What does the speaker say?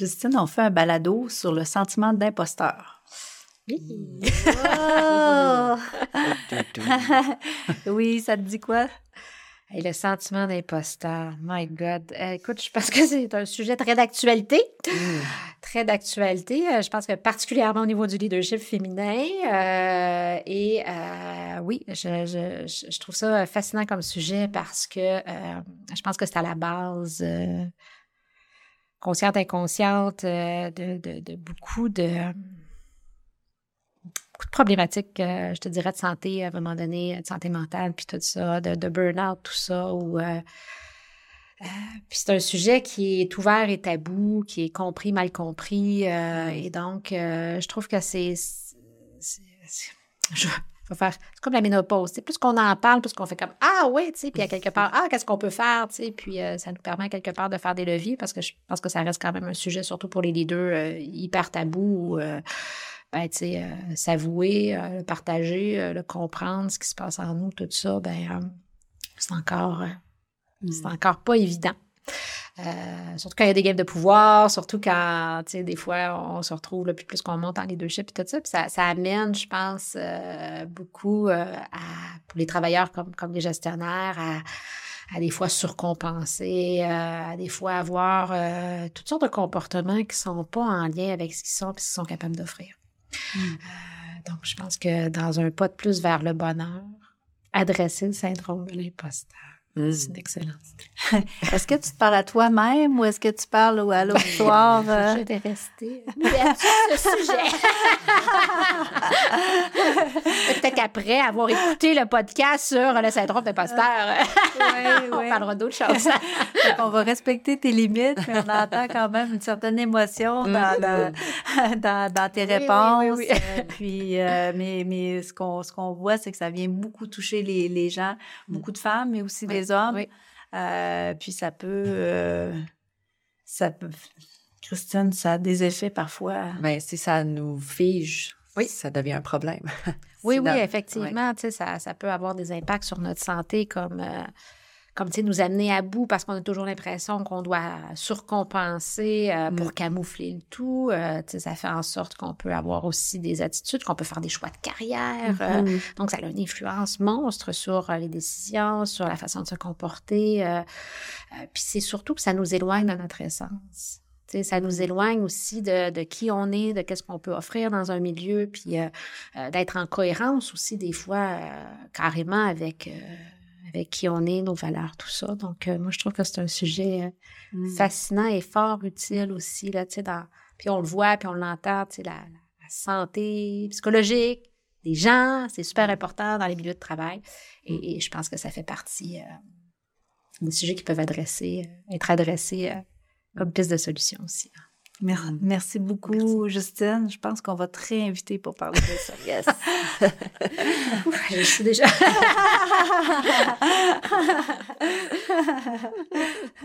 Justine, on fait un balado sur le sentiment d'imposteur. Oui. Oh! oui, ça te dit quoi? Et le sentiment d'imposteur, my God. Euh, écoute, je pense que c'est un sujet très d'actualité. Très d'actualité. Euh, je pense que particulièrement au niveau du leadership féminin. euh, et euh, oui, je, je- je- je trouve ça fascinant comme sujet parce que euh, je pense que c'est à la base, euh, consciente, inconsciente, euh, de, de- de beaucoup de beaucoup de problématiques, euh, je te dirais, de santé à un moment donné, de santé mentale, puis tout ça, de, de burn-out, tout ça. Ou, euh, euh, puis c'est un sujet qui est ouvert et tabou, qui est compris, mal compris. euh, et donc, euh, je trouve que c'est- je faire. C'est comme la ménopause. Plus qu'on en parle, plus qu'on fait comme Ah oui, tu sais, puis à quelque part, Ah, qu'est-ce qu'on peut faire, tu sais, puis euh, ça nous permet quelque part de faire des leviers parce que je pense que ça reste quand même un sujet, surtout pour les leaders, euh, hyper tabou. euh, ben, tu sais, euh, s'avouer, le partager, le comprendre, ce qui se passe en nous, tout ça, ben, c'est encore, c'est encore pas évident. Euh, surtout quand il y a des games de pouvoir, surtout quand, tu sais, des fois, on se retrouve, là, puis plus qu'on monte en leadership et tout ça, puis ça, ça amène, je pense, euh, beaucoup euh, à, pour les travailleurs comme, comme les gestionnaires, à, à des fois surcompenser, euh, à des fois avoir euh, toutes sortes de comportements qui sont pas en lien avec ce qu'ils sont et ce qu'ils sont capables d'offrir. Euh, donc, je pense que dans un pas de plus vers le bonheur, adresser le syndrome de l'imposteur, c'est une excellente idée. Est-ce que tu te parles à toi-même ou est-ce que tu parles au- à l'auditoire? euh? Je vais rester sur ce sujet? Qu'après avoir écouté le podcast sur le syndrome d'imposteur, Oui, on oui. parlera d'autres choses. On va respecter tes limites, mais on entend quand même une certaine émotion dans, dans, dans- dans tes Oui, oui, réponses. oui, oui. Euh, puis, euh, mais, mais ce qu'on ce qu'on voit, c'est que ça vient beaucoup toucher les, les gens, beaucoup de femmes, mais aussi Oui, les hommes. oui. Euh, puis ça peut, euh, ça peut, Christine, ça a des effets parfois. Mais si ça nous fige, Oui. ça devient un problème. Oui, oui, effectivement, tu sais, ça, ça peut avoir des impacts sur notre santé comme, euh, comme nous amener à bout parce qu'on a toujours l'impression qu'on doit surcompenser euh, pour camoufler le tout. Euh, ça fait en sorte qu'on peut avoir aussi des attitudes, qu'on peut faire des choix de carrière. euh, Mhm. donc, ça a une influence monstre sur euh, les décisions, sur la façon de se comporter. euh, euh, puis c'est surtout que ça nous éloigne de notre essence. Ça nous éloigne aussi de, de qui on est, de qu'est-ce qu'on peut offrir dans un milieu, puis euh, euh, d'être en cohérence aussi des fois euh, carrément avec, avec qui on est, nos valeurs, tout ça. Donc, moi, je trouve que c'est un sujet Mm. fascinant et fort utile aussi, là, dans... Puis on le voit, puis on l'entend, tu la, la santé psychologique des gens, c'est super important dans les milieux de travail. Et, et je pense que ça fait partie des sujets qui peuvent adresser, être adressés comme piste de solution aussi. hein. Mer- Merci beaucoup, Justine. Je pense qu'on va te réinviter pour parler de ça. Yes. Je suis déjà.